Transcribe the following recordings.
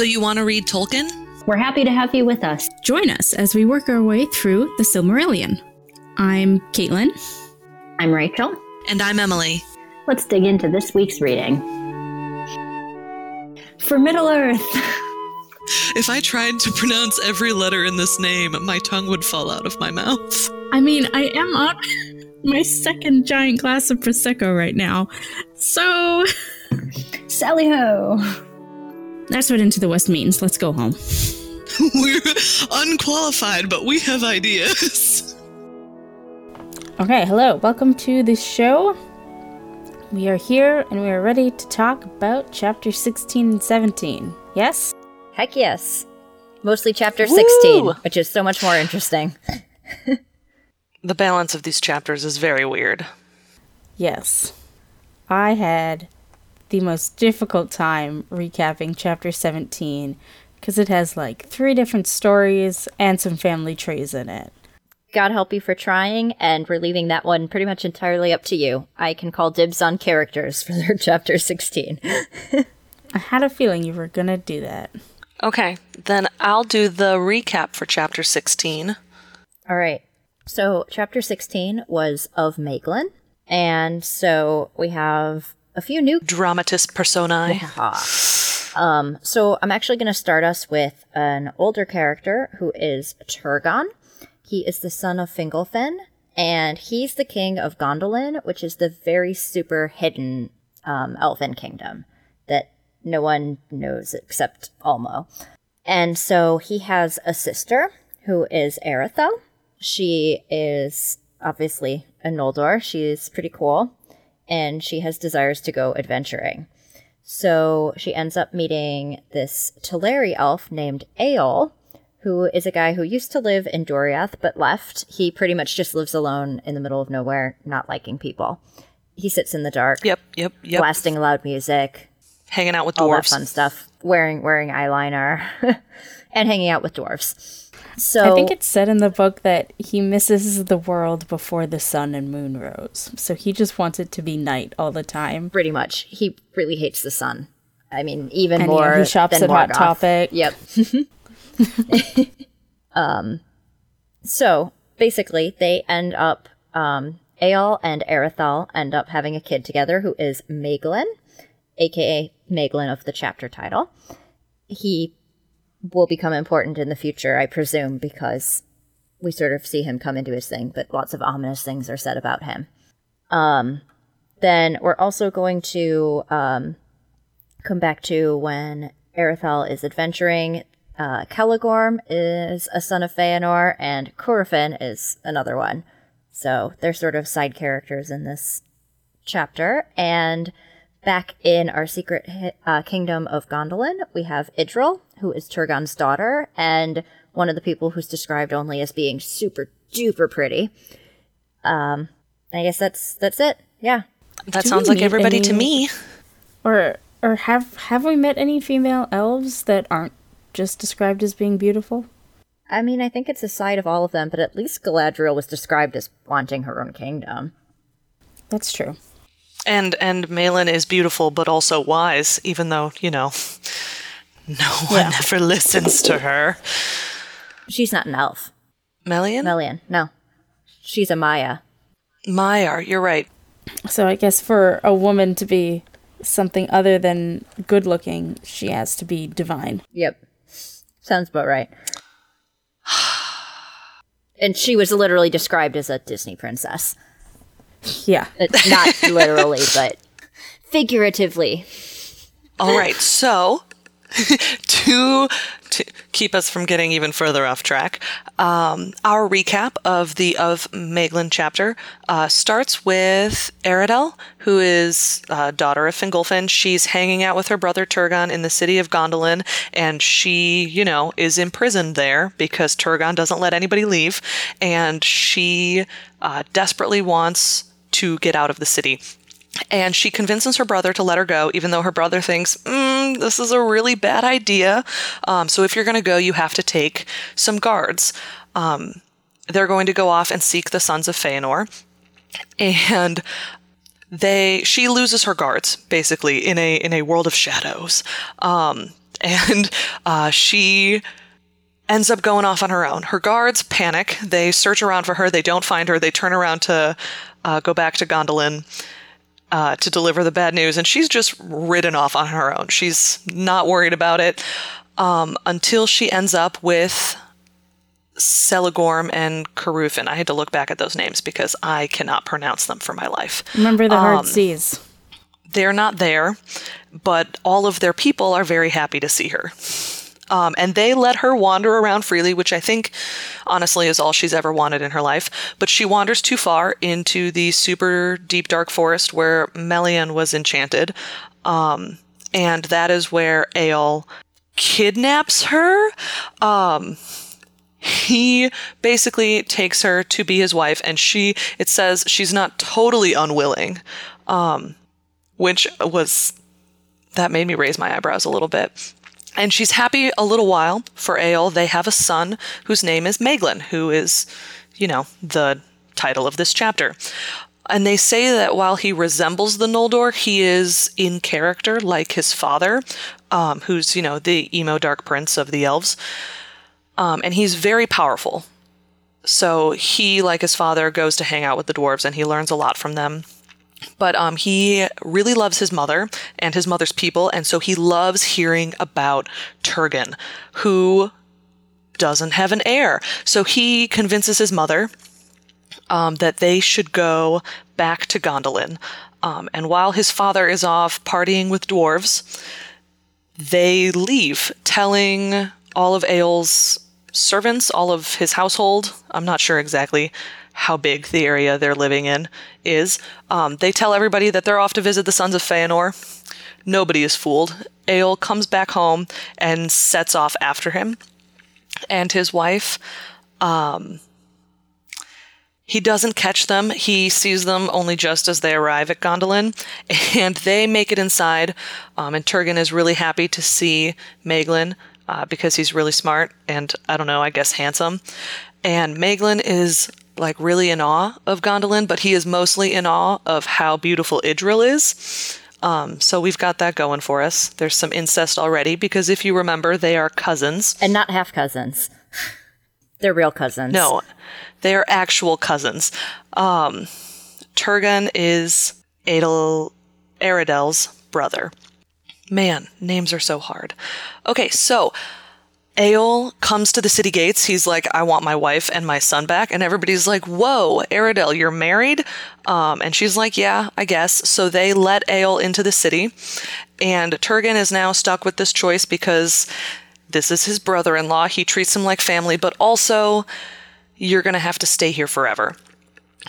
So you want to read Tolkien? We're happy to have you with us. Join us as we work our way through the Silmarillion. I'm Caitlin. I'm Rachel. And I'm Emily. Let's dig into this week's reading. For Middle Earth. If I tried to pronounce every letter in this name, my tongue would fall out of my mouth. I mean, I am on my second giant glass of Prosecco right now. So. Sally ho! That's what Into the West means. Let's go home. We're unqualified, but we have ideas. Okay, hello. Welcome to the show. We are here and we are ready to talk about chapter 16 and 17. Yes? Heck yes. Mostly chapter 16, which is so much more interesting. The balance of these chapters is very weird. Yes. I had the most difficult time recapping chapter 17 because it has like three different stories and some family trees in it. God help you for trying, and we're leaving that one pretty much entirely up to you. I can call dibs on characters for their chapter 16. I had a feeling you were gonna do that. Okay, then I'll do the recap for chapter 16. All right. So, chapter 16 was of Maeglin, and so we have a few new Dramatis personae. Um, so I'm actually going to start us with an older character who is Turgon. He is the son of Fingolfin, and he's the king of Gondolin, which is the very super hidden um, elven kingdom that no one knows except Ulmo. And so he has a sister who is Aredhel. She is obviously a Noldor. She's pretty cool, and she has desires to go adventuring. So she ends up meeting this Teleri elf named Eol, who is a guy who used to live in Doriath but left. He pretty much just lives alone in the middle of nowhere, not liking people. He sits in the dark, Yep, yep, yep. blasting loud music, Hanging out with all that dwarves. fun stuff, wearing wearing eyeliner, and hanging out with dwarves. So I think it's said in the book that he misses the world before the sun and moon rose. So he just wants it to be night all the time. pretty much he really hates the sun. I mean, even And more. yeah, he shops than at Hot Topic. Yep. um, so basically, they end up. Um, Eol and Aredhel end up having a kid together, who is Maeglin, aka Maeglin of the chapter title. He will become important in the future, I presume, because we sort of see him come into his thing, but lots of ominous things are said about him. Um, then we're also going to um, come back to when Aredhel is adventuring. Uh, Celegorm is a son of Feanor, and Curufin is another one. So they're sort of side characters in this chapter. And back in our secret uh, kingdom of Gondolin, we have Idril, who is Turgon's daughter, and one of the people who's described only as being super duper pretty. Um, I guess that's that's it. Yeah. That Do sounds like meet everybody to me. Or or have have we met any female elves that aren't just described as being beautiful? I mean, I think it's a side of all of them, but at least Galadriel was described as wanting her own kingdom. That's true. And and Malin is beautiful but also wise, even though, you know, no one ever listens to her. She's not an elf. Melian? Melian, no. She's a Maia. Maia, you're right. So I guess for a woman to be something other than good looking, she has to be divine. Yep. Sounds about right. And she was literally described as a Disney princess. Yeah. Uh, Not literally, but figuratively. All right, so to, to keep us from getting even further off track, um, our recap of the of Maeglin chapter uh, starts with Aredhel, who is uh, daughter of Fingolfin. She's hanging out with her brother Turgon in the city of Gondolin, and she, you know, is imprisoned there because Turgon doesn't let anybody leave, and she uh, desperately wants to get out of the city. And she convinces her brother to let her go, even though her brother thinks, mm, this is a really bad idea. Um, so if you're going to go, you have to take some guards. Um, they're going to go off and seek the sons of Feanor. And they she loses her guards basically in a in a world of shadows. Um, and uh, she ends up going off on her own. Her guards panic. They search around for her. They don't find her. They turn around to uh, go back to Gondolin uh, to deliver the bad news, and she's just ridden off on her own. She's not worried about it um, until she ends up with Celegorm and Curufin. I had to look back at those names because I cannot pronounce them for my life. Remember the hard Um, seas. They're not there, but all of their people are very happy to see her. Um, and they let her wander around freely, which I think, honestly, is all she's ever wanted in her life. But she wanders too far into the super deep, dark forest where Melian was enchanted. Um, and that is where Eol kidnaps her. Um, he basically takes her to be his wife, and she, it says she's not totally unwilling, um, which was, that made me raise my eyebrows a little bit. And she's happy a little while for Eol. They have a son whose name is Meglin, who is, you know, the title of this chapter. And they say that while he resembles the Noldor, he is in character like his father, um, who's, you know, the emo dark prince of the elves. Um, and he's very powerful. So he, like his father, goes to hang out with the dwarves and he learns a lot from them. But um, he really loves his mother and his mother's people, and so he loves hearing about Turgon, who doesn't have an heir. So he convinces his mother um, that they should go back to Gondolin. Um, and while his father is off partying with dwarves, they leave, telling all of Eol's servants, all of his household. I'm not sure exactly how big the area they're living in is. Um, they tell everybody that they're off to visit the sons of Feanor. Nobody is fooled. Eol comes back home and sets off after him. And his wife, um, he doesn't catch them. He sees them only just as they arrive at Gondolin, and they make it inside. Um, and Turgon is really happy to see Meglin uh, because he's really smart and I don't know, I guess handsome. And Meglin is like really in awe of Gondolin, but he is mostly in awe of how beautiful Idril is. Um, so we've got that going for us. There's some incest already because if you remember, they are cousins. And not half cousins. They're real cousins. No, they are actual cousins. Um, Turgon is Adel Aradel's brother. Man, names are so hard. Okay, so Eol comes to the city gates. He's like, I want my wife and my son back. And everybody's like, Whoa, Aradel, you're married? Um, and she's like, Yeah, I guess. So they let Eol into the city. And Turgon is now stuck with this choice because this is his brother in law. He treats him like family, but also, you're going to have to stay here forever.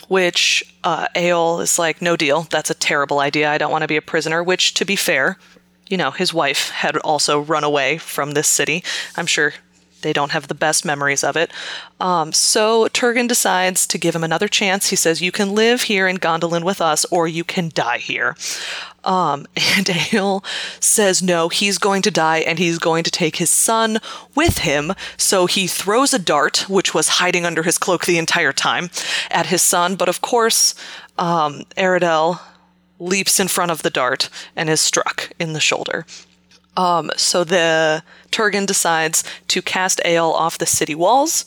Which uh, is like, No deal. That's a terrible idea. I don't want to be a prisoner. Which, to be fair, you know, his wife had also run away from this city. I'm sure they don't have the best memories of it. Um, so Turgon decides to give him another chance. He says, You can live here in Gondolin with us, or you can die here. Um, and Eol says, No, he's going to die, and he's going to take his son with him. So he throws a dart, which was hiding under his cloak the entire time, at his son. But of course, um, leaps in front of the dart and is struck in the shoulder. Um, so the Turgon decides to cast Eol off the city walls.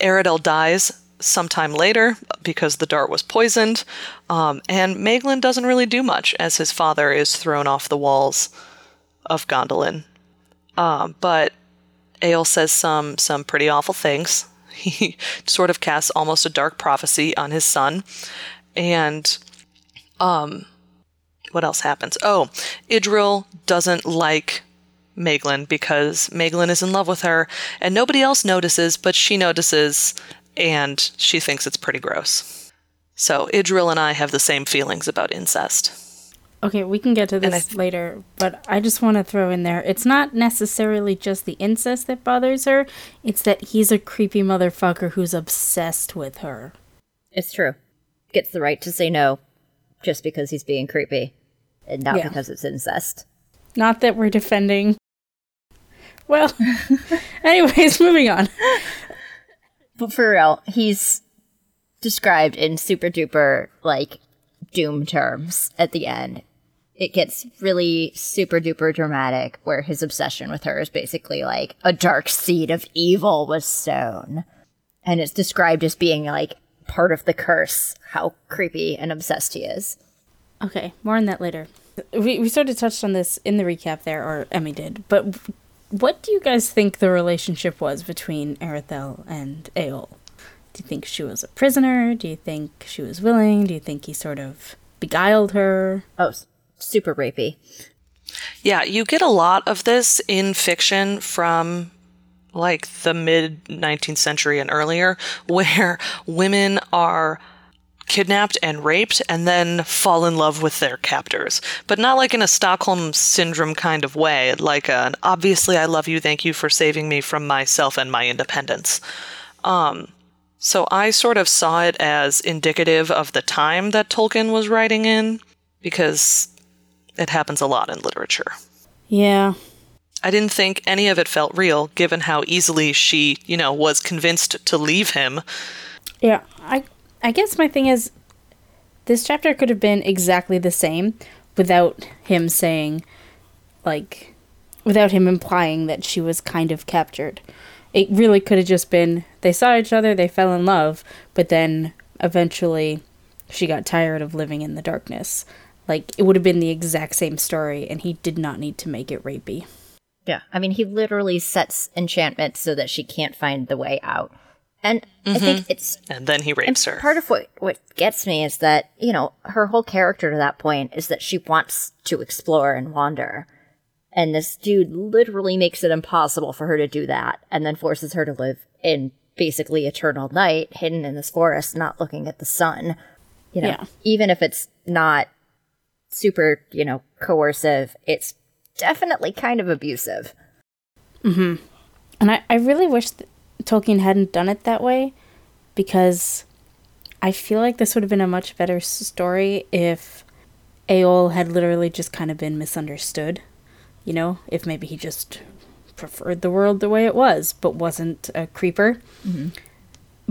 Aradel dies sometime later because the dart was poisoned, um, and Meglin doesn't really do much as his father is thrown off the walls of Gondolin. Um, but Eol says some some pretty awful things. He sort of casts almost a dark prophecy on his son, and um, what else happens? Oh, Idril doesn't like Meglin because Meglin is in love with her, and nobody else notices, but she notices, and she thinks it's pretty gross. So Idril and I have the same feelings about incest. Okay, we can get to And this th- later, but I just want to throw in there it's not necessarily just the incest that bothers her, it's that he's a creepy motherfucker who's obsessed with her. It's true. Gets the right to say no just because he's being creepy and not Yeah. because it's incest. Not that we're defending. Well, anyways, moving on. But for real, he's described in super duper like doom terms at the end. it gets really super duper dramatic where his obsession with her is basically like a dark seed of evil was sown. And it's described as being like part of the curse, how creepy and obsessed he is. Okay, more on that later. We, we sort of touched on this in the recap there, or Emmy did, but what do you guys think the relationship was between Aredhel and Eol? Do you think she was a prisoner? Do you think she was willing? Do you think he sort of beguiled her? Oh, super rapey. Yeah, you get a lot of this in fiction from like the mid 19th century and earlier, where women are kidnapped and raped and then fall in love with their captors. But not like in a Stockholm syndrome kind of way, like an obviously I love you, thank you for saving me from myself and my independence. Um, so I sort of saw it as indicative of the time that Tolkien was writing in, because it happens a lot in literature. Yeah. I didn't think any of it felt real, given how easily she, you know, was convinced to leave him. Yeah, I I guess my thing is this chapter could have been exactly the same without him saying like without him implying that she was kind of captured. It really could have just been they saw each other, they fell in love, but then eventually she got tired of living in the darkness. Like it would have been the exact same story and he did not need to make it rapey. Yeah. I mean, he literally sets enchantment so that she can't find the way out. And mm-hmm. I think it's. And then he rapes her. Part of what, what gets me is that, you know, her whole character to that point is that she wants to explore and wander. And this dude literally makes it impossible for her to do that and then forces her to live in basically eternal night, hidden in this forest, not looking at the sun. You know, yeah. even if it's not super, you know, coercive, it's definitely kind of abusive. Mm-hmm. And I, I really wish Tolkien hadn't done it that way because I feel like this would have been a much better story if Eol had literally just kind of been misunderstood. You know, if maybe he just preferred the world the way it was, but wasn't a creeper. Mm-hmm.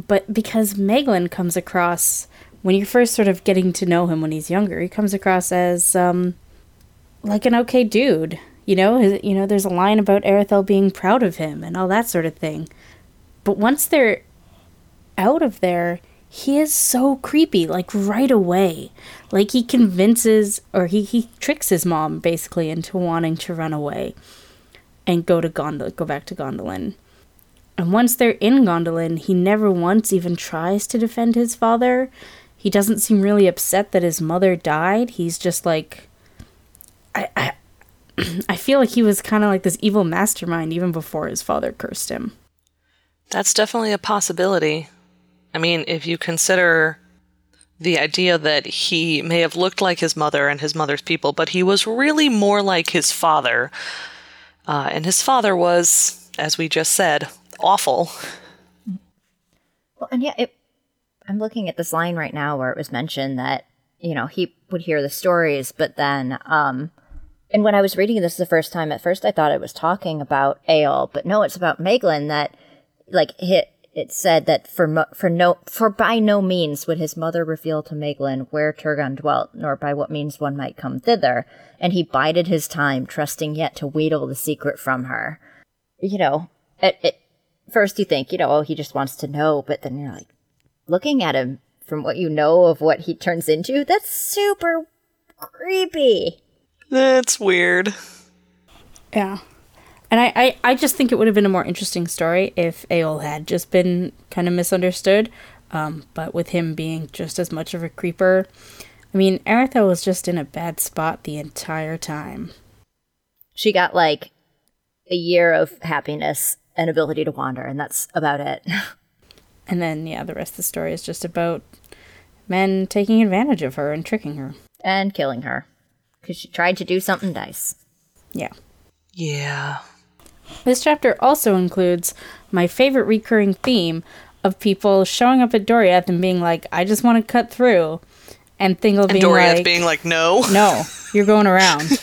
But because Meglin comes across, when you're first sort of getting to know him when he's younger, he comes across as um, like an okay dude. You know, his, you know, there's a line about Aredhel being proud of him and all that sort of thing. But once they're out of there, he is so creepy, like right away. Like he convinces or he, he tricks his mom basically into wanting to run away and go to Gondol go back to Gondolin. And once they're in Gondolin, he never once even tries to defend his father. He doesn't seem really upset that his mother died. He's just like I, I, I feel like he was kind of like this evil mastermind even before his father cursed him. That's definitely a possibility. I mean, if you consider the idea that he may have looked like his mother and his mother's people, but he was really more like his father. Uh, and his father was, as we just said, awful. Well, and yeah, it, I'm looking at this line right now where it was mentioned that, you know, he would hear the stories, but then um, and when I was reading this the first time, at first I thought it was talking about Eol, but no, it's about Meglin that, like, it, it said that for for no for by no means would his mother reveal to Maeglin where Turgon dwelt, nor by what means one might come thither, and he bided his time, trusting yet to wheedle the secret from her. You know, at, at first you think, you know, oh, he just wants to know, but then you're like, looking at him from what you know of what he turns into, that's super creepy. That's weird. Yeah. And I, I, I just think it would have been a more interesting story if Eol had just been kind of misunderstood. Um, but with him being just as much of a creeper, I mean, Aredhel was just in a bad spot the entire time. She got like a year of happiness and ability to wander, and that's about it. and then, yeah, the rest of the story is just about men taking advantage of her and tricking her. And killing her because she tried to do something nice. Yeah. Yeah. This chapter also includes my favorite recurring theme of people showing up at Doriath and being like, I just want to cut through. And Thingol and being Doriath like, being like, no. No, you're going around.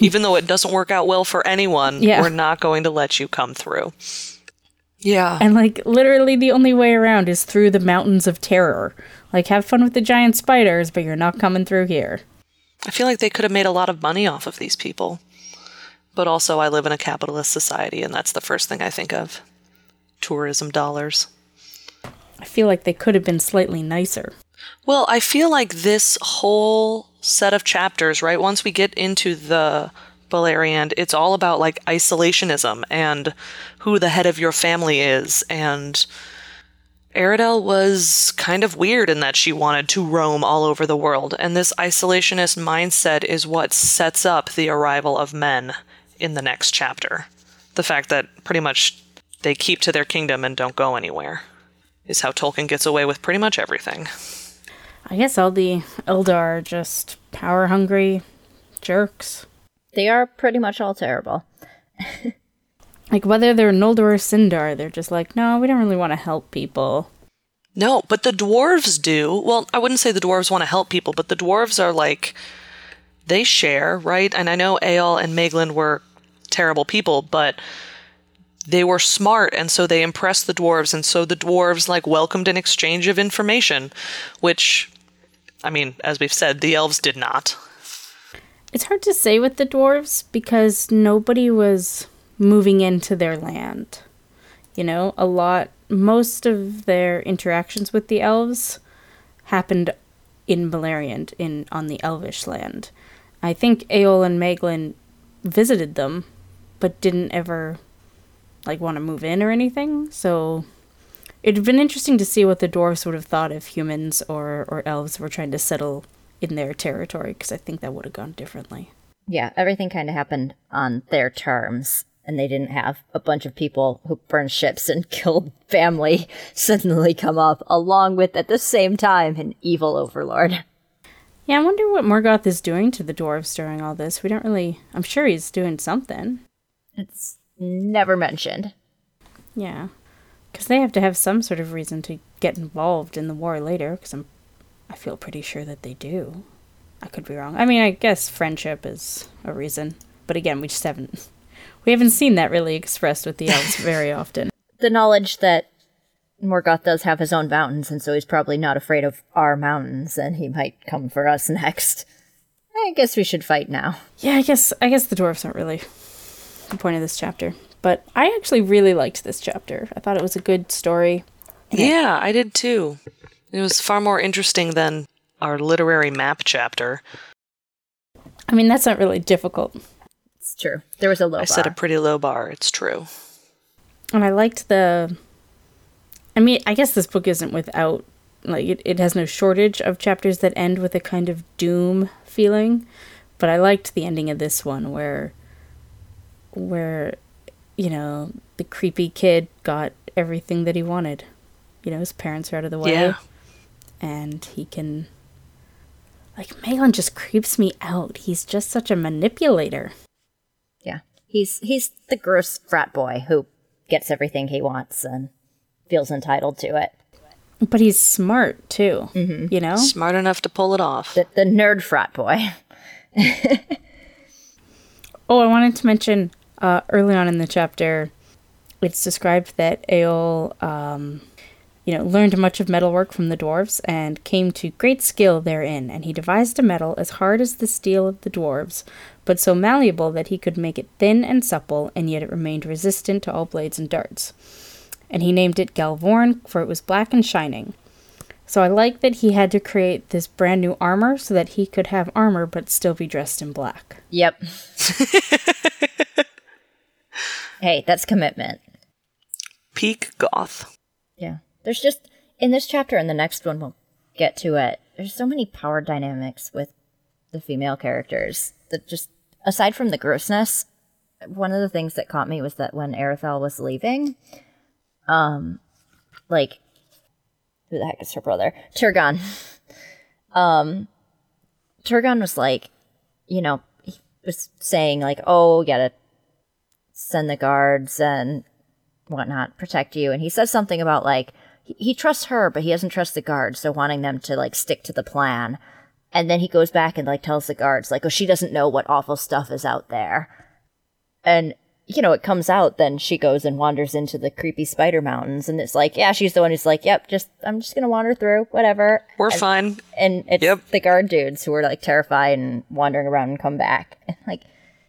Even though it doesn't work out well for anyone, yeah. we're not going to let you come through. Yeah. And like literally the only way around is through the mountains of terror. Like, have fun with the giant spiders, but you're not coming through here. I feel like they could have made a lot of money off of these people. But also, I live in a capitalist society, and that's the first thing I think of tourism dollars. I feel like they could have been slightly nicer. Well, I feel like this whole set of chapters, right, once we get into the Beleriand, it's all about like isolationism and who the head of your family is. And Aradel was kind of weird in that she wanted to roam all over the world. And this isolationist mindset is what sets up the arrival of men in the next chapter. The fact that pretty much they keep to their kingdom and don't go anywhere is how Tolkien gets away with pretty much everything. I guess all the Eldar are just power hungry jerks. They are pretty much all terrible. Like whether they're Noldor or Sindar, they're just like, no, we don't really want to help people. No, but the dwarves do. Well, I wouldn't say the dwarves want to help people, but the dwarves are like they share, right? And I know Eol and Meglin were terrible people, but they were smart and so they impressed the dwarves and so the dwarves like welcomed an exchange of information, which I mean, as we've said, the elves did not. It's hard to say with the dwarves because nobody was moving into their land. You know, a lot, most of their interactions with the elves happened in Beleriand, in on the Elvish land. I think Eol and Meglin visited them, but didn't ever like want to move in or anything. So it'd been interesting to see what the dwarves would have thought if humans or or elves were trying to settle in their territory, because I think that would have gone differently. Yeah, everything kind of happened on their terms, and they didn't have a bunch of people who burned ships and killed family suddenly come up, along with at the same time an evil overlord. Yeah, I wonder what Morgoth is doing to the dwarves during all this. We don't really. I'm sure he's doing something. It's never mentioned. Yeah. Because they have to have some sort of reason to get involved in the war later, because I'm. I feel pretty sure that they do. I could be wrong. I mean, I guess friendship is a reason. But again, we just haven't. We haven't seen that really expressed with the elves very often. The knowledge that Morgoth does have his own mountains, and so he's probably not afraid of our mountains, and he might come for us next. I guess we should fight now. Yeah, I guess I guess the dwarves aren't really the point of this chapter. But I actually really liked this chapter. I thought it was a good story. Yeah, I did too. It was far more interesting than our literary map chapter. I mean, that's not really difficult. It's true. There was a low I bar. set a pretty low bar, it's true. And I liked the. I mean, I guess this book isn't without. Like, it, it has no shortage of chapters that end with a kind of doom feeling. But I liked the ending of this one where. Where, you know, the creepy kid got everything that he wanted. You know, his parents are out of the way. Yeah. And he can. Like, Megan just creeps me out. He's just such a manipulator. yeah. He's he's the gross frat boy who gets everything he wants and feels entitled to it. But he's smart, too. You know? Smart enough to pull it off. The, the nerd frat boy. Oh, I wanted to mention uh, early on in the chapter, it's described that Eol, um, you know, learned much of metalwork from the dwarves and came to great skill therein. And he devised a metal as hard as the steel of the dwarves, but so malleable that he could make it thin and supple, and yet it remained resistant to all blades and darts. And he named it Galvorn, for it was black and shining. So I like that he had to create this brand new armor so that he could have armor but still be dressed in black. Yep. hey, that's commitment. Peak goth. Yeah. There's just in this chapter and the next one we'll get to it. There's so many power dynamics with the female characters that just aside from the grossness, one of the things that caught me was that when Aredhel was leaving, um like who the heck is her brother? Turgon. Um Turgon was like, you know, he was saying like, "Oh, we gotta send the guards and whatnot, protect you." And he says something about like he, he trusts her, but he doesn't trust the guards, so wanting them to like stick to the plan. And then he goes back and like tells the guards like, "Oh, she doesn't know what awful stuff is out there." And you know, it comes out, then she goes and wanders into the creepy spider mountains, and it's like, yeah, she's the one who's like, yep, just I'm just gonna wander through, whatever. We're and, fine. And it's Yep. the guard dudes who are like terrified and wandering around and come back. And like,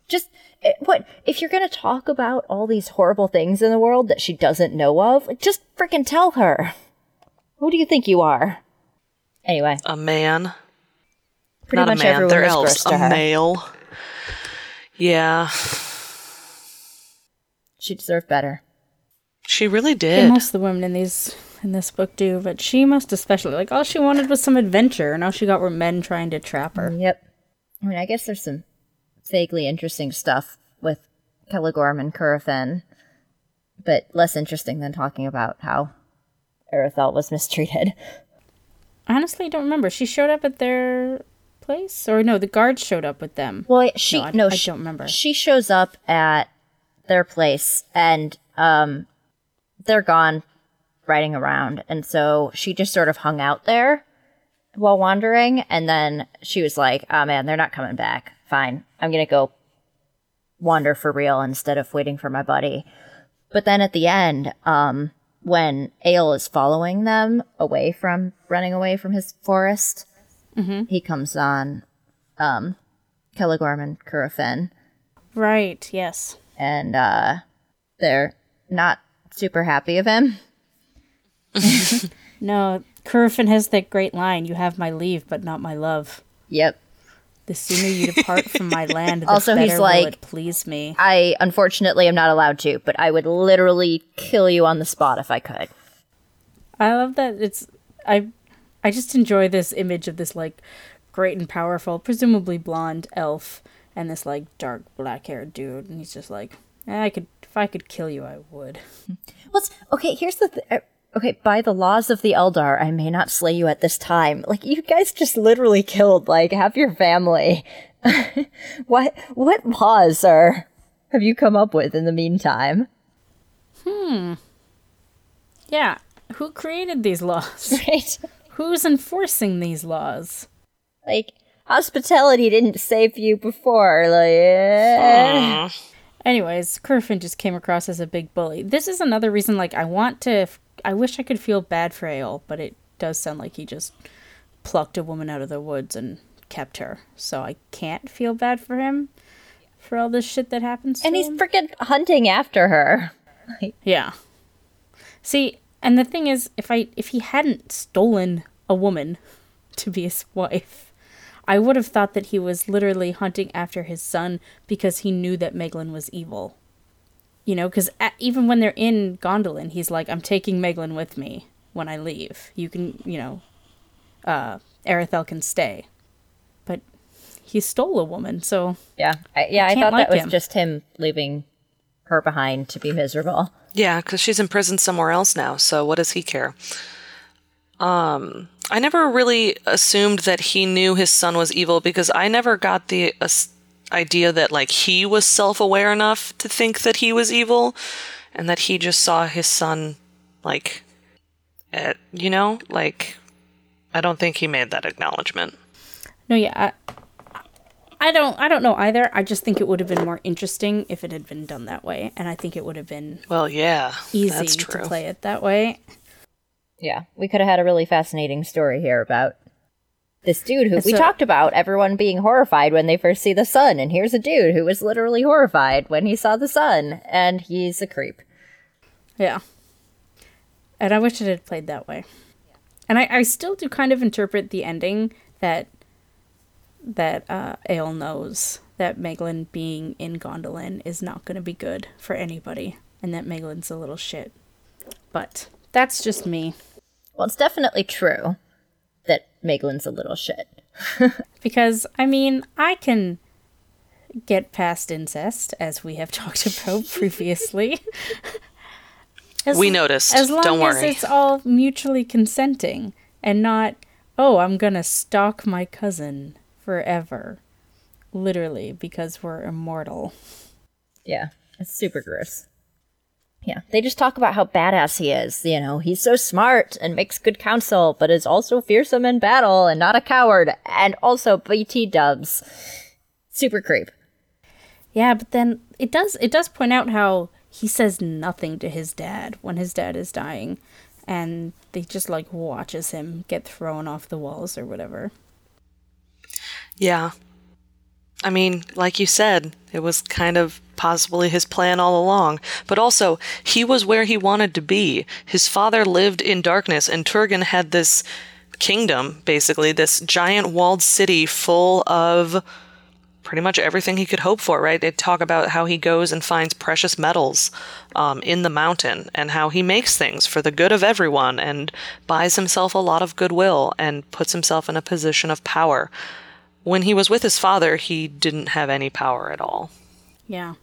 just it, what if you're gonna talk about all these horrible things in the world that she doesn't know of? Like, just freaking tell her. Who do you think you are? Anyway, A man. pretty Not much a man. everyone They're elves. A her. male. Yeah. She deserved better. She really And did. most of the women in these in this book do, but she must especially like all she wanted was some adventure, and all she got were men trying to trap her. Yep. I mean, I guess there's some vaguely interesting stuff with Celegorm and Curufin, but less interesting than talking about how Aredhel was mistreated. I honestly don't remember. She showed up at their place, or no, the guards showed up with them. Well, she I- no, I she, don't remember. She shows up at their place, and um, they're gone, riding around, and so she just sort of hung out there while wandering, and then she was like, "Oh man, they're not coming back. Fine, I'm gonna go wander for real instead of waiting for my buddy." But then at the end, um, when Ale is following them away from running away from his forest, he comes on um, Celegorm and Curufin, Right? Yes. And uh, they're not super happy of him. No, Curfin has that great line: "You have my leave, but not my love." Yep. The sooner you depart from my land, the Also, better he's like- please me. I unfortunately am not allowed to, but I would literally kill you on the spot if I could. I love that it's I I just enjoy this image of this like great and powerful, presumably blonde elf and this like dark black haired dude and he's just like "Eh, I could if I could kill you I would. Well, okay, here's the th- uh, okay. By the laws of the Eldar, I may not slay you at this time. Like you guys just literally killed like half your family. what what laws are have you come up with in the meantime? Hmm. Yeah, who created these laws? Right. Who's enforcing these laws? Like hospitality didn't save you before. Like eh. Anyways, Curfin just came across as a big bully. This is another reason like I want to I wish I could feel bad for Ale, but it does sound like he just plucked a woman out of the woods and kept her. So I can't feel bad for him for all this shit that happens to and he's him. freaking hunting after her. Yeah. See, and the thing is, if I if he hadn't stolen a woman to be his wife, I would have thought that he was literally hunting after his son because he knew that Meglin was evil. You know, because even when they're in Gondolin, he's like, "I'm taking Meglin with me when I leave. You can, you know, uh, Aredhel can stay." But he stole a woman, so Yeah, I, yeah. I, can't thought like that was him. just him leaving her behind to be miserable. Yeah, because she's in prison somewhere else now. So what does he care? Um, I never really assumed that he knew his son was evil because I never got the uh, idea that like he was self-aware enough to think that he was evil, and that he just saw his son like, at, you know, like I don't think he made that acknowledgement. No, yeah, I, I don't, I don't know either. I just think it would have been more interesting if it had been done that way, and I think it would have been Well, yeah, easy to play it that way. Yeah, we could have had a really fascinating story here about this dude who we talked about everyone being horrified when they first see the sun, and here's a dude who was literally horrified when he saw the sun, and he's a creep. Yeah, and I wish it had played that way. And I, I still do kind of interpret the ending that that uh, Ale knows that Meglin being in Gondolin is not going to be good for anybody, and that Meglin's a little shit. But that's just me. Well, it's definitely true that Meglin's a little shit. Because, I mean, I can get past incest, as we have talked about previously. As, We noticed. As long Don't as worry. it's all mutually consenting and not, oh, I'm gonna stalk my cousin forever. Literally, because we're immortal. Yeah, it's super gross. Yeah, they just talk about how badass he is. You know, he's so smart and makes good counsel, but is also fearsome in battle and not a coward, and also BT dubs. Super creep. Yeah, but then it does it does point out how he says nothing to his dad when his dad is dying and they just like watches him get thrown off the walls or whatever. Yeah. I mean, like you said, it was kind of possibly his plan all along. But also, he was where he wanted to be. His father lived in darkness, and Turgon had this kingdom, basically, this giant walled city full of pretty much everything he could hope for, right? They talk about how he goes and finds precious metals um, in the mountain and how he makes things for the good of everyone and buys himself a lot of goodwill and puts himself in a position of power. When he was with his father, he didn't have any power at all. Yeah.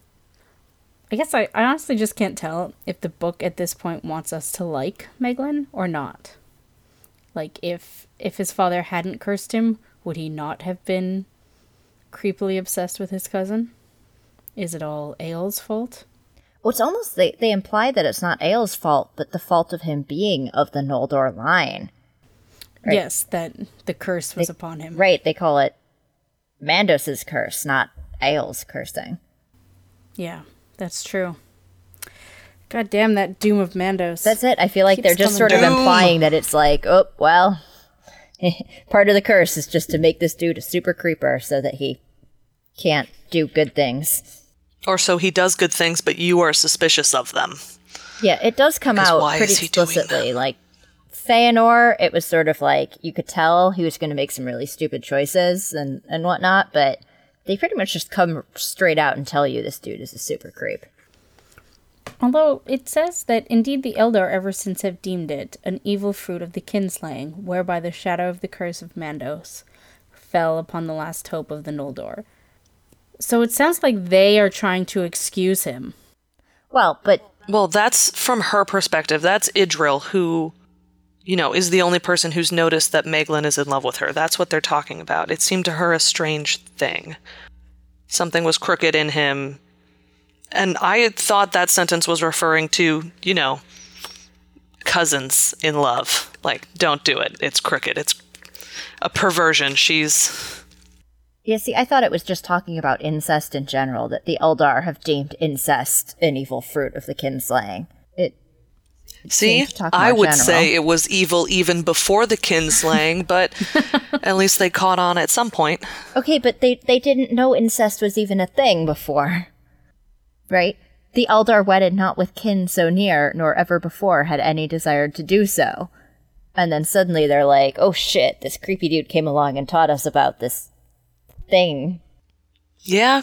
I guess I, I honestly just can't tell if the book at this point wants us to like Meglin or not. Like if if his father hadn't cursed him, would he not have been creepily obsessed with his cousin? Is it all Eol's fault? Well, it's almost they, they imply that it's not Eol's fault, but the fault of him being of the Noldor line. Right. Yes, that the curse was They- upon him. Right, they call it Mandos's curse, not Eol's cursing. Yeah, that's true. God damn that doom of Mandos. That's it. I feel like Keeps they're just coming sort of implying that it's like, oh, well, part of the curse is just to make this dude a super creeper so that he can't do good things. Or so he does good things, but you are suspicious of them. Yeah, it does come out pretty is he doing explicitly. Like Feanor, it was sort of like you could tell he was going to make some really stupid choices and and whatnot, but they pretty much just come straight out and tell you this dude is a super creep. Although it says that indeed the Eldar ever since have deemed it an evil fruit of the kinslaying, whereby the shadow of the curse of Mandos fell upon the last hope of the Noldor. So it sounds like they are trying to excuse him. Well, but Well, that's from her perspective. That's Idril, who, you know, is the only person who's noticed that Meglin is in love with her. That's what they're talking about. It seemed to her a strange thing. Something was crooked in him. And I thought that sentence was referring to, you know, cousins in love. Like, don't do it. It's crooked. It's a perversion. She's. Yeah, see, I thought it was just talking about incest in general, that the Eldar have deemed incest an evil fruit of the kinslaying. See, seems to talk I would general. say it was evil even before the kinslaying, but at least they caught on at some point. Okay, but they they didn't know incest was even a thing before. Right? The Eldar wedded not with kin so near, nor ever before had any desired to do so. And then suddenly they're like, oh shit, this creepy dude came along and taught us about this thing. Yeah,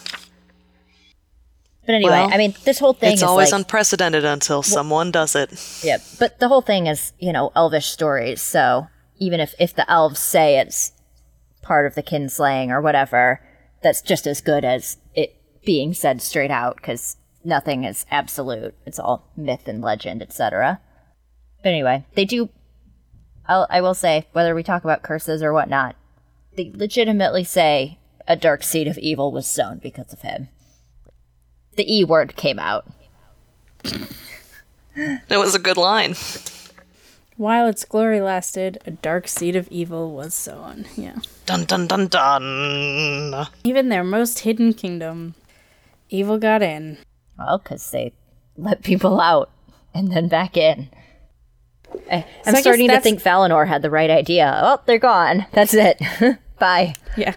But anyway, Well, I mean, this whole thing it's is always like, unprecedented until someone does it. Yeah, but the whole thing is, you know, elvish stories. So even if if the elves say it's part of the kinslaying or whatever, that's just as good as it being said straight out because nothing is absolute. It's all myth and legend, etc. But anyway, they do. I'll, I will say, whether we talk about curses or whatnot, they legitimately say a dark seed of evil was sown because of him. The E word came out. It was a good line. While its glory lasted, a dark seed of evil was sown. Yeah. Dun dun dun dun. Even their most hidden kingdom, evil got in. Well, because they let people out and then back in. Eh, I, I I'm guess starting to think Valinor had the right idea. Oh, they're gone. That's it. Bye. Yeah.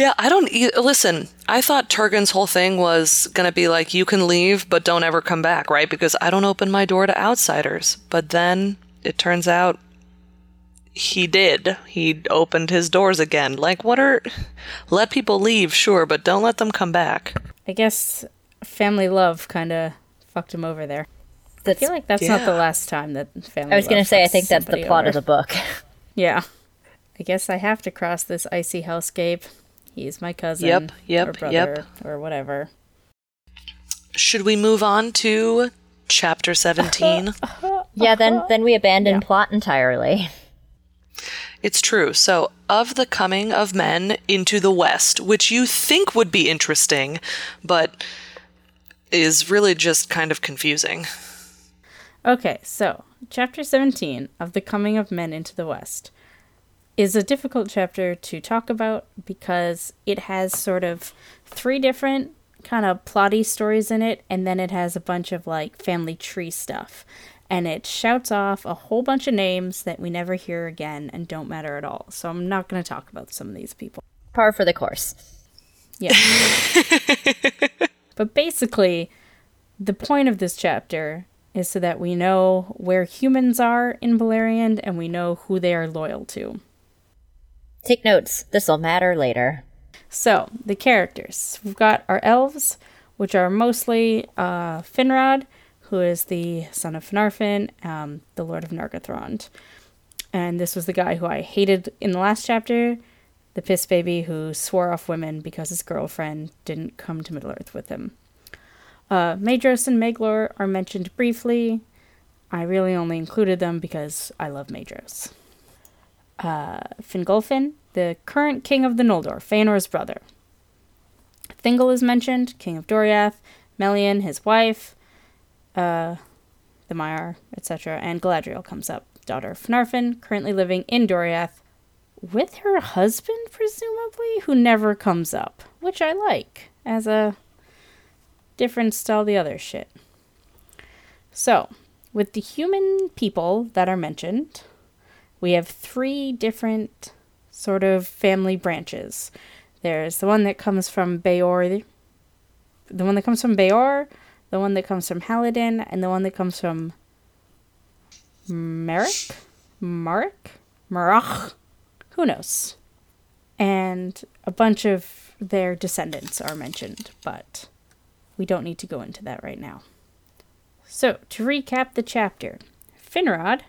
Yeah, I don't e- listen. I thought Turgon's whole thing was gonna be like, you can leave, but don't ever come back, right? Because I don't open my door to outsiders. But then it turns out he did. He opened his doors again. Like, what are? Let people leave, sure, but don't let them come back. I guess family love kind of fucked him over there. I feel like that's not the last time that family I was going to say, I think that's the plot over. of the book. Yeah. I guess I have to cross this icy hellscape. He's my cousin. Yep, yep, or brother, yep. Or whatever. Should we move on to chapter 17? yeah, then then we abandon plot entirely. It's true. So, of the coming of men into the West, which you think would be interesting, but is really just kind of confusing. Okay, so chapter 17 of The Coming of Men into the West is a difficult chapter to talk about because it has sort of three different kind of plotty stories in it, and then it has a bunch of like family tree stuff. And it shouts off a whole bunch of names that we never hear again and don't matter at all. So I'm not going to talk about some of these people. Par for the course. Yeah. but basically, the point of this chapter is so that we know where humans are in Beleriand and we know who they are loyal to. Take notes. This'll matter later. So, the characters. We've got our elves, which are mostly uh, Finrod, who is the son of Finarfin, um, the Lord of Nargothrond. And this was the guy who I hated in the last chapter, the piss baby who swore off women because his girlfriend didn't come to Middle Earth with him. Uh, Maedhros and Maglor are mentioned briefly. I really only included them because I love Maedhros. Uh, Fingolfin, the current king of the Noldor, Feanor's brother. Thingol is mentioned, king of Doriath, Melian, his wife, uh, the Maiar, etc., and Galadriel comes up, daughter of Finarfin, currently living in Doriath with her husband, presumably, who never comes up, which I like as a difference to all the other shit. So, with the human people that are mentioned, we have three different sort of family branches. There's the one that comes from Beor, the one that comes from Beor, the one that comes from Haladin, and the one that comes from Merrick? Mark? Marach? Who knows? And a bunch of their descendants are mentioned, but we don't need to go into that right now. So, to recap the chapter, Finrod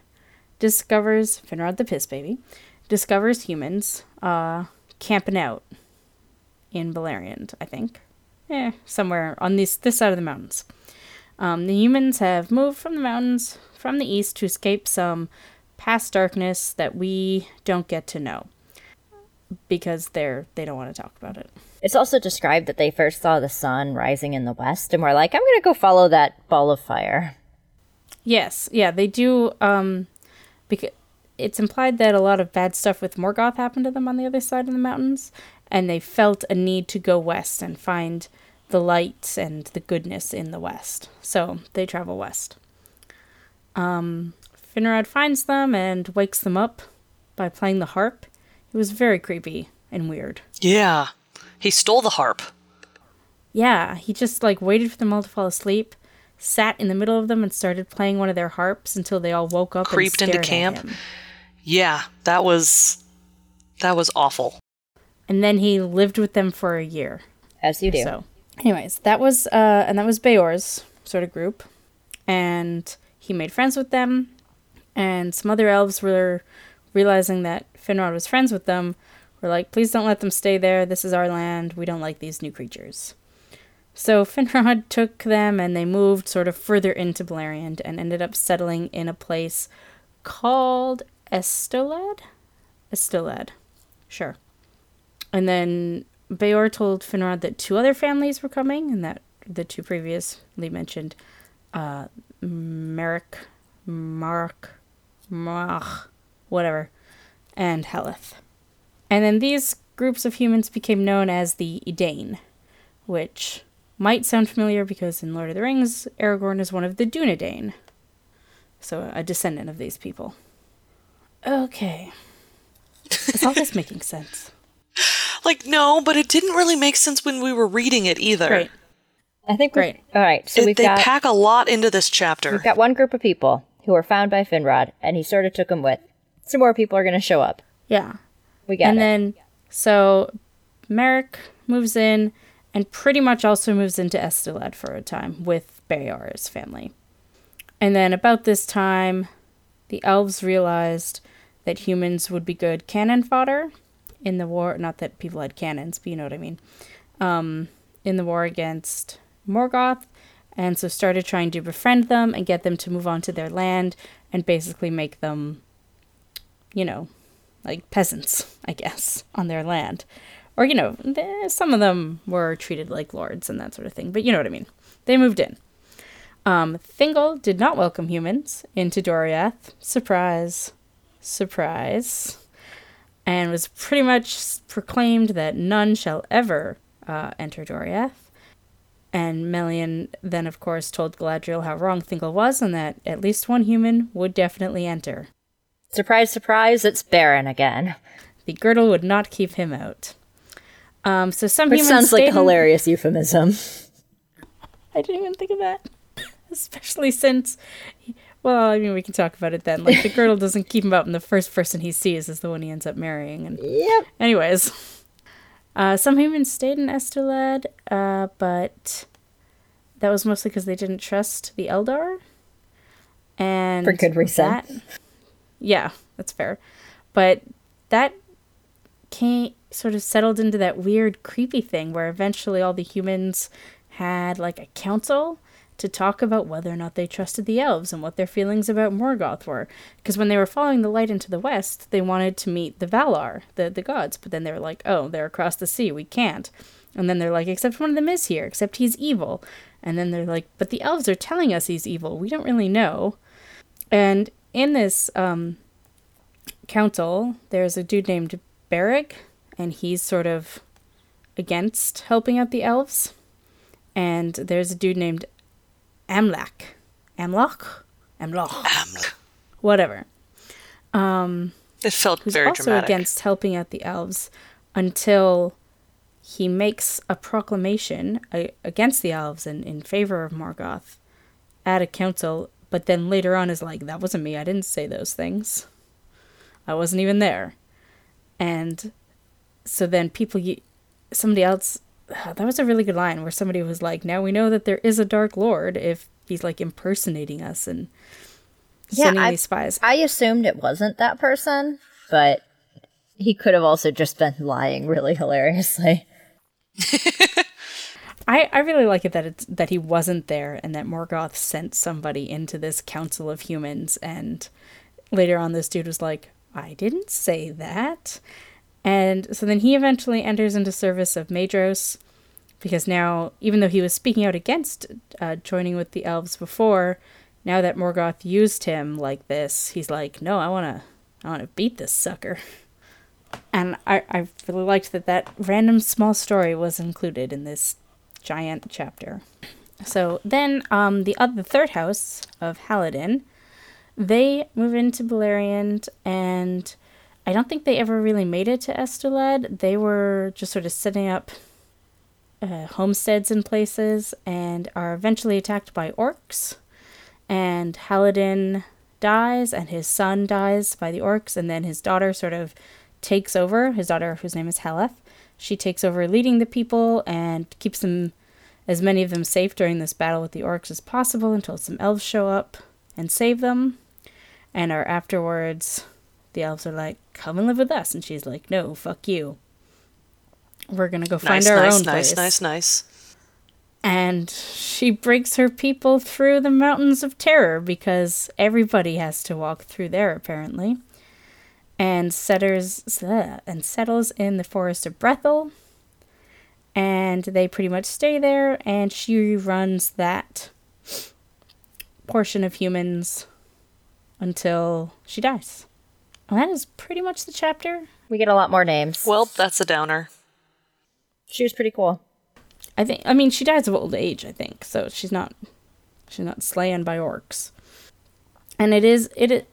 discovers Finrod the Piss Baby discovers humans uh, camping out in Beleriand, I think. Eh, somewhere on this this side of the mountains. Um, the humans have moved from the mountains from the east to escape some past darkness that we don't get to know because they're they don't want to talk about it. It's also described that they first saw the sun rising in the west and were like, I'm going to go follow that ball of fire. Yes, yeah, they do. Um, because it's implied that a lot of bad stuff with Morgoth happened to them on the other side of the mountains, and they felt a need to go west and find the light and the goodness in the west. So they travel west. Um, Finrod finds them and wakes them up by playing the harp. It was very creepy and weird. Yeah. He stole the harp. Yeah, he just like waited for them all to fall asleep, sat in the middle of them and started playing one of their harps until they all woke up Creeped and into stared at camp. Yeah, that was that was awful. And then he lived with them for a year. As you do. So, anyways, that was uh, and that was Beor's sort of group, and he made friends with them, and some other elves were realizing that Finrod was friends with them. Were like, please don't let them stay there. This is our land. We don't like these new creatures. So Finrod took them and they moved sort of further into Beleriand and ended up settling in a place called Estolad? Estolad. Sure. And then Beor told Finrod that two other families were coming, and that the two previously mentioned, uh, Merrick, Mark, Mach, whatever, and Heleth. And then these groups of humans became known as the Edain, which might sound familiar because in Lord of the Rings, Aragorn is one of the Dunedain. So a descendant of these people. Okay. Is all this making sense? Like no, but it didn't really make sense when we were reading it either. Great. I think we Great. All right, so It- we've got. they got pack a lot into this chapter. we've got one group of people who were found by Finrod, and he sort of took them with. Some more people are going to show up. Yeah. We got and it. then, so Merrick moves in and pretty much also moves into Estolad for a time with Beor's family. And then about this time, the elves realized that humans would be good cannon fodder in the war. Not that people had cannons, but you know what I mean. Um, in the war against Morgoth, and so started trying to befriend them and get them to move on to their land and basically make them, you know, like peasants, I guess, on their land. Or, you know, some of them were treated like lords and that sort of thing, but you know what I mean. They moved in. Um, Thingol did not welcome humans into Doriath. Surprise. Surprise. And was pretty much proclaimed that none shall ever uh, enter Doriath. And Melian then, of course, told Galadriel how wrong Thingol was and that at least one human would definitely enter. Surprise, surprise, it's Beren again. The girdle would not keep him out. Um, so some Which humans sounds like a hilarious euphemism. I didn't even think of that. Especially since, well, I mean, we can talk about it then. Like, the girdle doesn't keep him out, and the first person he sees is the one he ends up marrying. And Yep. anyways, uh, some humans stayed in Estolad, uh, but that was mostly because they didn't trust the Eldar. And For good reason. that- yeah, that's fair. But that came sort of settled into that weird, creepy thing where eventually all the humans had like a council to talk about whether or not they trusted the elves and what their feelings about Morgoth were. Because when they were following the light into the west, they wanted to meet the Valar, the, the gods, but then they were like, oh, they're across the sea, we can't. And then they're like, except one of them is here, except he's evil. And then they're like, but the elves are telling us he's evil. We don't really know. And in this um, council, there's a dude named Bereg, and he's sort of against helping out the elves. And there's a dude named Amlak. Amlock? Amlock. Aml. Whatever. It felt Who's very also dramatic. against helping out the elves until he makes a proclamation uh, against the elves and in favor of Morgoth at a council, but then later on is like, that wasn't me. I didn't say those things. I wasn't even there. And so then people, somebody else, that was a really good line where somebody was like, now we know that there is a Dark Lord if he's like impersonating us and Yeah, sending I- these spies. I assumed it wasn't that person, but he could have also just been lying really hilariously. I, I really like it that it's that he wasn't there and that Morgoth sent somebody into this council of humans and later on this dude was like, I didn't say that. And so then he eventually enters into service of Maedhros because now even though he was speaking out against uh, joining with the elves before, now that Morgoth used him like this, he's like, no, I want to I want to beat this sucker. And I, I really liked that that random small story was included in this giant chapter. So then, um, the other, the third house of Haladin, they move into Beleriand, and I don't think they ever really made it to Estolad. They were just sort of setting up uh, homesteads in places, and are eventually attacked by orcs. And Haladin dies, and his son dies by the orcs, and then his daughter sort of takes over. His daughter, whose name is Heleth, she takes over leading the people and keeps them, as many of them, safe during this battle with the orcs as possible until some elves show up and save them. And are afterwards, the elves are like, "Come and live with us," and she's like, "No, fuck you. We're gonna go find nice, our nice, own nice, place." nice, nice. nice. And she breaks her people through the mountains of terror because everybody has to walk through there apparently. And setters uh, and settles in the forest of Brethil. And they pretty much stay there and she runs that portion of humans until she dies. And that is pretty much the chapter. We get a lot more names. Well, that's a downer. she was pretty cool. I think I mean she dies of old age, I think. So she's not she's not slain by orcs. And it is it is,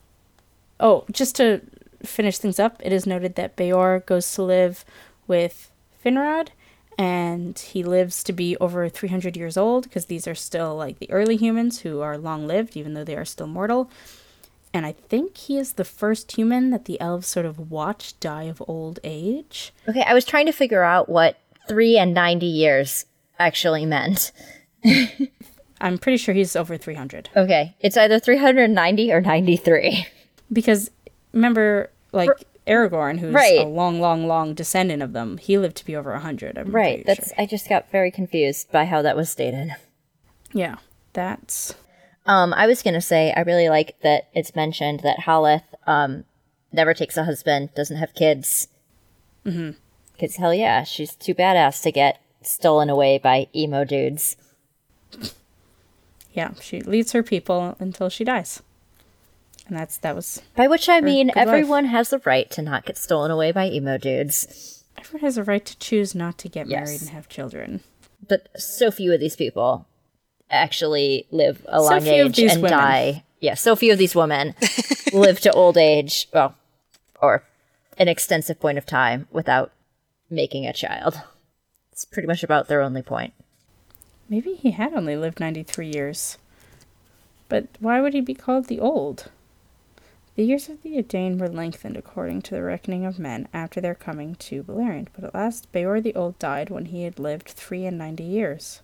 oh, just to finish things up, it is noted that Beor goes to live with Finrod and he lives to be over 300 years old because these are still like the early humans who are long lived even though they are still mortal. And I think he is the first human that the elves sort of watch die of old age. Okay, I was trying to figure out what three and 90 years actually meant. I'm pretty sure he's over 300. Okay, it's either 390 or 93. because remember like Aragorn, who's Right. a long, long, long descendant of them, he lived to be over a hundred. I'm Right, that's sure. I just got very confused by how that was stated. yeah. That's Um, I was gonna say I really like that it's mentioned that Haleth um never takes a husband, doesn't have kids. Mm-hmm. Cause hell yeah, she's too badass to get stolen away by emo dudes. yeah. She leads her people until she dies, and that's that was. By which I mean good life. everyone has the right to not get stolen away by emo dudes. Everyone has a right to choose not to get married and have children. but so few of these people actually live a long age and women. die. Yeah, so few of these women live to old age, well, or an extensive point of time without making a child. It's pretty much about their only point. Maybe he had only lived 93 years. But why would he be called the Old? The years of the Edain were lengthened according to the reckoning of men after their coming to Beleriand, but at last Beor the Old died when he had lived three and ninety years,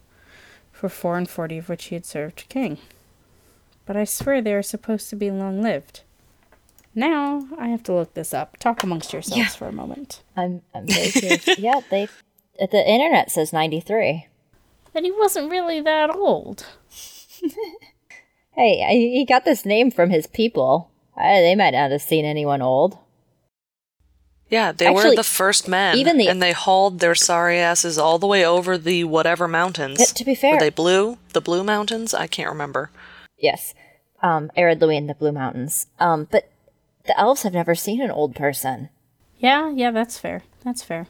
for four and forty of which he had served king. But I swear they are supposed to be long lived. Now I have to look this up. Talk amongst yourselves Yeah. for a moment. I'm, I'm very curious. yeah, they, the internet says 93. Then he wasn't really that old. Hey, he got this name from his people. I, they might not have seen anyone old. Yeah, they Actually, were the first men, even the- and they hauled their sorry asses all the way over the whatever mountains. Uh, to be fair- were they blue? The blue mountains? I can't remember. Yes. Um, Ered Luin in the Blue Mountains. Um, but the elves have never seen an old person. Yeah, yeah, that's fair. That's fair.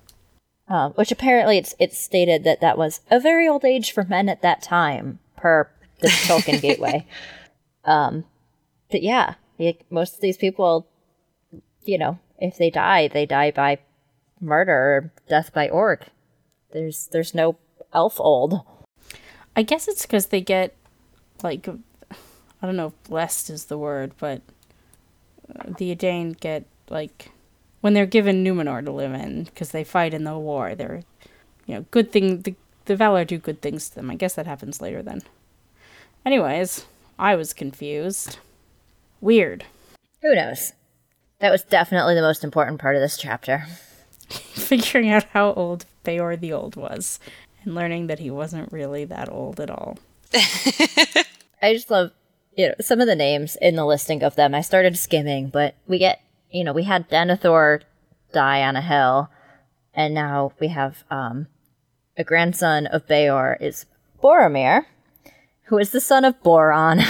Um, which apparently it's it's stated that that was a very old age for men at that time, per the Tolkien Gateway. Um, but yeah, y- most of these people, you know, if they die, they die by murder or death by orc. There's there's no elf old. I guess it's because they get, like, I don't know if blessed is the word, but uh, the Edain get, like, when they're given Numenor to live in, because they fight in the war, they're, you know, good thing, the, the Valar do good things to them. I guess that happens later then. Anyways, I was confused. Weird. Who knows? That was definitely the most important part of this chapter. Figuring out how old Beor the Old was, and learning that he wasn't really that old at all. I just love you know some of the names in the listing of them. I started skimming, but we get you know we had Denethor die on a hill, and now we have um a grandson of Beor is Boromir, who is the son of Boron,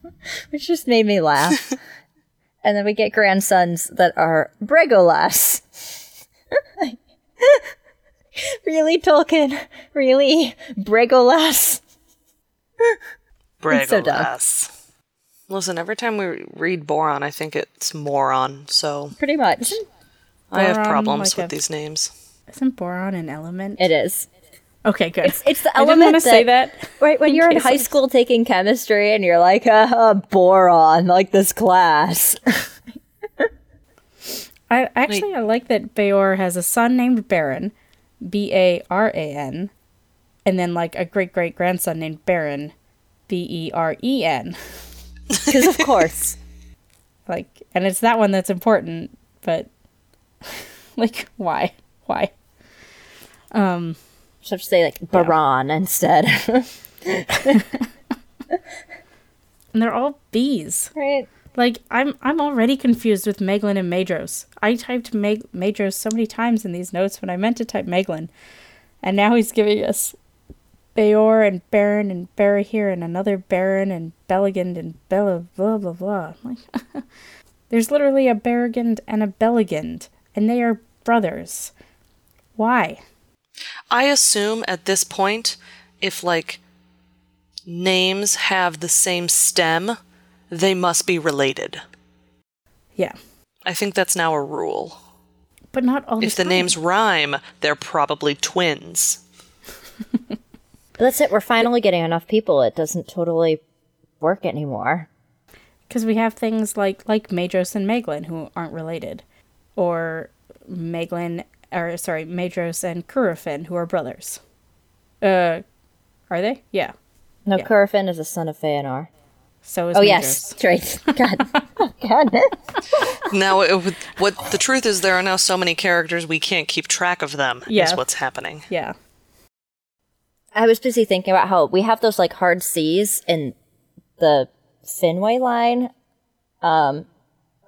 which just made me laugh. And then we get grandsons that are Bregolas. really, Tolkien? Really, Bregolas? It's so dumb. Listen, every time we read Boron, I think it's moron. So Pretty much. I have Boron, problems like with a- these names. Isn't Boron an element? It is. Okay, good. It's, it's the I didn't element want to say that. Right when in you're in high school taking chemistry and you're like, uh, uh, boron, like this class. I actually I like that Beor has a son named Baron, B A R A N, and then like a great great grandson named Baran, B E R E N. Because of course. Like, and it's that one that's important, but like, why? Why? Um, Should have to say like baron instead. and they're all bees. right. Like, I'm I'm already confused with Maeglin and Maedhros. I typed Meg- Maedhros so many times in these notes when I meant to type Maeglin, and now he's giving us Beor and Baran and Barahir and another Beren and Belegund and Bella blah blah blah. I'm Like, there's literally a Baragund and a Belegund, and they are brothers. Why? I assume at this point, if like names have the same stem, they must be related. Yeah, I think that's now a rule. but not all If the time. names rhyme, they're probably twins. But that's it. We're finally getting enough people. It doesn't totally work anymore. Because we have things like like Maedhros and Maeglin who aren't related, or Maeglin or sorry Maedhros and Curufin who are brothers. Uh, are they? Yeah. No, Yeah. Curufin is a son of Feanor. So is Oh Maedhros. yes, straight. God, God. Now, it, what the truth is, there are now so many characters we can't keep track of them. Yeah. Is what's happening. Yeah. I was busy thinking about how we have those like hard C's in the Finwe line, um,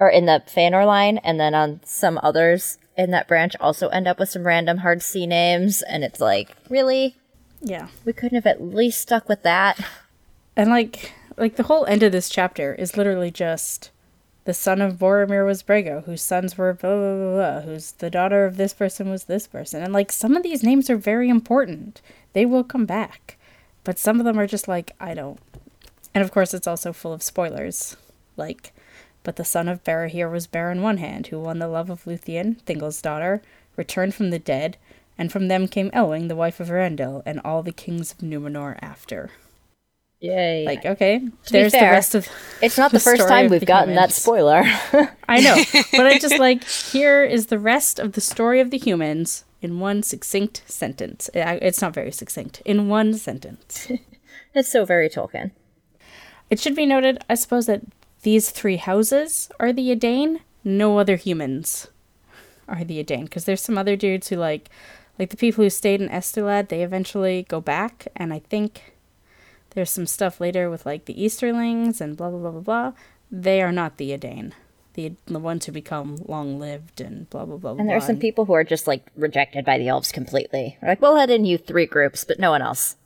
or in the Feanor line, and then on some others in that branch also end up with some random hard C names, and it's like, really, Yeah. we couldn't have at least stuck with that. And like like the whole end of this chapter is literally just the son of Boromir was Bregor, whose sons were blah, blah, blah, blah, whose the daughter of this person was this person. And like some of these names are very important. They will come back. But some of them are just like, I don't. And of course, it's also full of spoilers. Like, but the son of Barahir was Beren One Hand, who won the love of Luthien, Thingol's daughter, returned from the dead, and from them came Elwing, the wife of Earendil, and all the kings of Numenor after. Yay. Like, okay, to there's the rest of. it's not the, first time we've the gotten that spoiler. I know, but I just like here is the rest of the story of the humans in one succinct sentence. It's not very succinct. In one sentence. it's so very Tolkien. It should be noted, I suppose, that these three houses are the Edain. No other humans are the Edain, because there's some other dudes who like, like the people who stayed in Estolad. They eventually go back, and I think there's some stuff later with like the Easterlings and blah blah blah blah blah. They are not the Edain. The, the ones who become long lived and blah blah blah blah. And there are some people who are just like rejected by the elves completely. Like, we'll let in you three groups, but no one else.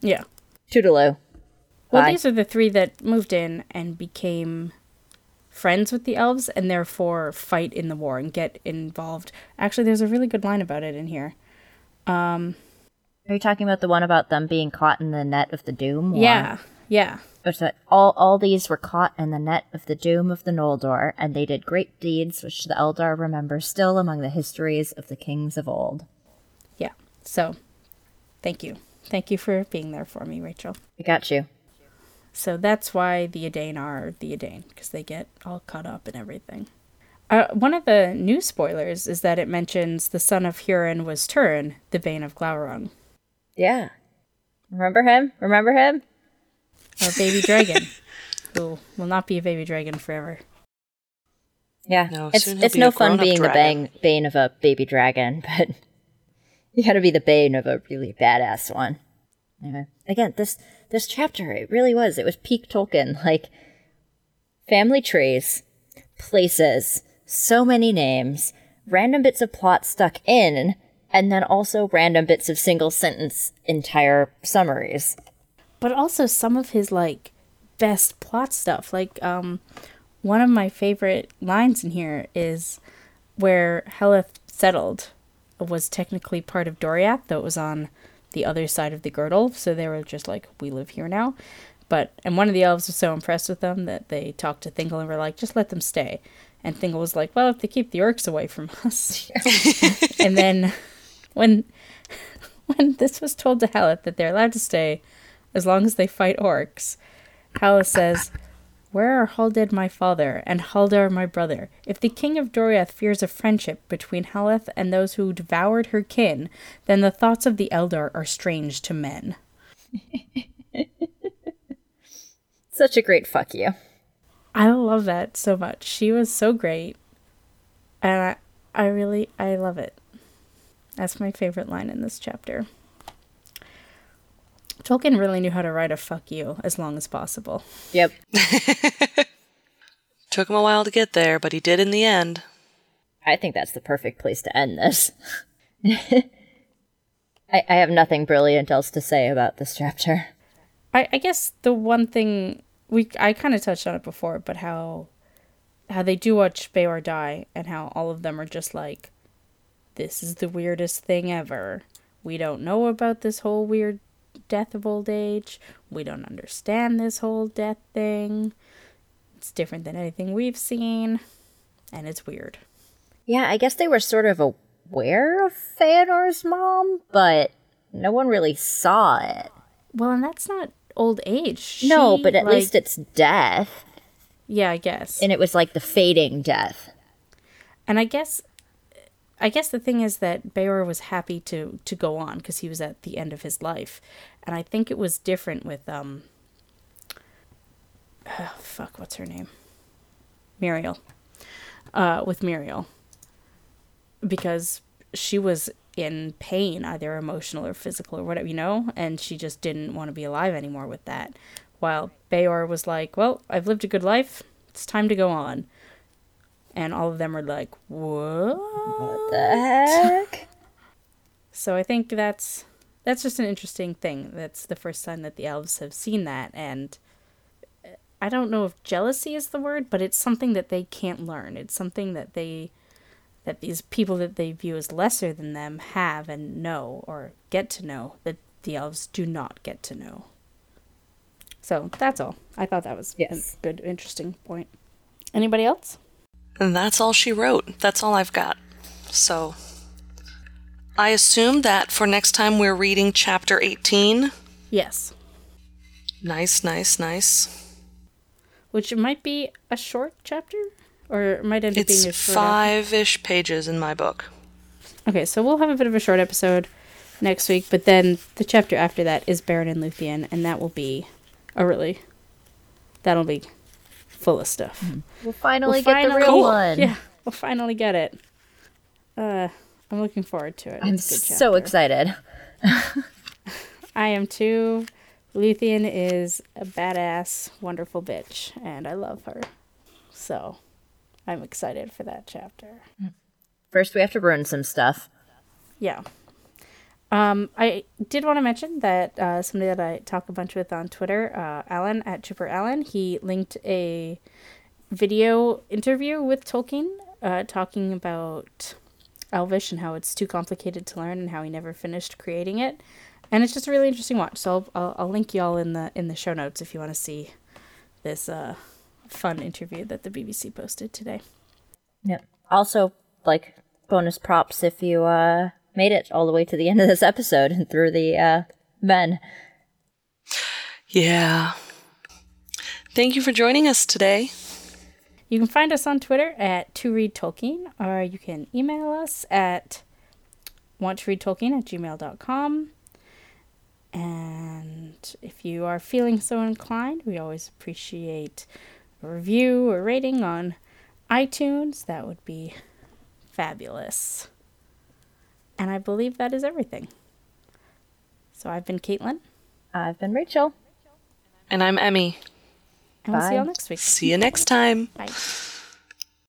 Yeah. Toodaloo. Well, Bye. these are the three that moved in and became friends with the elves and therefore fight in the war and get involved. Actually, there's a really good line about it in here. Um, are you talking about the one about them being caught in the net of the doom? or- Yeah. Yeah. Which that all all these were caught in the net of the doom of the Noldor, and they did great deeds which the Eldar remember still among the histories of the kings of old. Yeah. So, thank you. Thank you for being there for me, Rachel. I got you. So that's why the Edain are the Edain, because they get all caught up in everything. Uh, one of the new spoilers is that it mentions the son of Hurin was Turin, the Bane of Glaurung, Yeah. Remember him? Remember him? or baby dragon, who will not be a baby dragon forever. Yeah. No, it's it's no fun grown-up being the dragon. bane, bane of a baby dragon, but you gotta be the bane of a really badass one. Anyway, again, this this chapter, it really was. It was peak Tolkien. Like family trees, places, so many names, random bits of plot stuck in, and then also random bits of single sentence entire summaries. but also some of his like best plot stuff like um one of my favorite lines in here is where Heleth settled was technically part of Doriath though it was on the other side of the girdle. So they were just like we live here now. But and one of the elves was so impressed with them that they talked to Thingol and were like just let them stay. And Thingol was like well if they keep the orcs away from us and then when when this was told to Haleth that they're allowed to stay as long as they fight orcs, Haleth says, Where are Haldad my father and Haldar my brother? If the king of Doriath fears a friendship between Haleth and those who devoured her kin, then the thoughts of the Eldar are strange to men. Such a great fuck you. I love that so much. She was so great. And I, I really, I love it. That's my favorite line in this chapter. Tolkien really knew how to write a fuck you as long as possible. Yep. Took him a while to get there, but he did in the end. I think that's the perfect place to end this. I, I have nothing brilliant else to say about this chapter. I, I guess the one thing we I kind of touched on it before, but how how they do watch Beor die and how all of them are just like, this is the weirdest thing ever. We don't know about this whole weird death of old age. We don't understand this whole death thing. It's different than anything we've seen, and it's weird. Yeah, I guess they were sort of aware of Feanor's mom, but no one really saw it. Well, and that's not old age. no, but at like- least it's death, yeah, I guess. and it was like the fading death. And I guess I guess the thing is that Beor was happy to to go on because he was at the end of his life. And I think it was different with um oh, fuck, what's her name? Muriel. Uh with Muriel. Because she was in pain, either emotional or physical or whatever, you know, and she just didn't want to be alive anymore with that. While Beor was like, Well, I've lived a good life, it's time to go on and all of them are like, "What?" What the heck? So I think that's that's just an interesting thing. That's the first time that the elves have seen that, and I don't know if jealousy is the word, but it's something that they can't learn. It's something that they that these people that they view as lesser than them have and know or get to know that the elves do not get to know. So that's all. I thought that was Yes. a good, interesting point. Anybody else? And that's all she wrote. That's all I've got. So I assume that for next time we're reading chapter 18. Yes. Nice, nice, nice. Which might be a short chapter, or it might end up being a short. five ish pages in my book. Okay, so we'll have a bit of a short episode next week, but then the chapter after that is Beren and Luthien, and that will be a really that'll be full of stuff. We'll finally We'll get the finally- real one. Yeah, we'll finally get it. Uh, I'm looking forward to it. I'm It's a good so excited. I am too. Luthien is a badass, wonderful bitch, and I love her. So, I'm excited for that chapter. First, we have to ruin some stuff. Yeah. Um, I did want to mention that uh, somebody that I talk a bunch with on Twitter, uh, Alan at Chipper Allen, he linked a video interview with Tolkien uh, talking about Elvish and how it's too complicated to learn and how he never finished creating it. And it's just a really interesting watch. So I'll, I'll, I'll link you all in the in the show notes if you want to see this uh, fun interview that the BBC posted today. Yep. Also, like bonus props if you uh made it all the way to the end of this episode and through the uh men. Yeah. Thank you for joining us today. You can find us on Twitter at to read Tolkien, or you can email us at want to read Tolkien at gmail.com. And if you are feeling so inclined, we always appreciate a review or rating on iTunes. That would be fabulous. And I believe that is everything. So I've been Caitlin, I've been Rachel. And I'm Emmy. and we'll see you all Bye. next week. See you next time. Bye.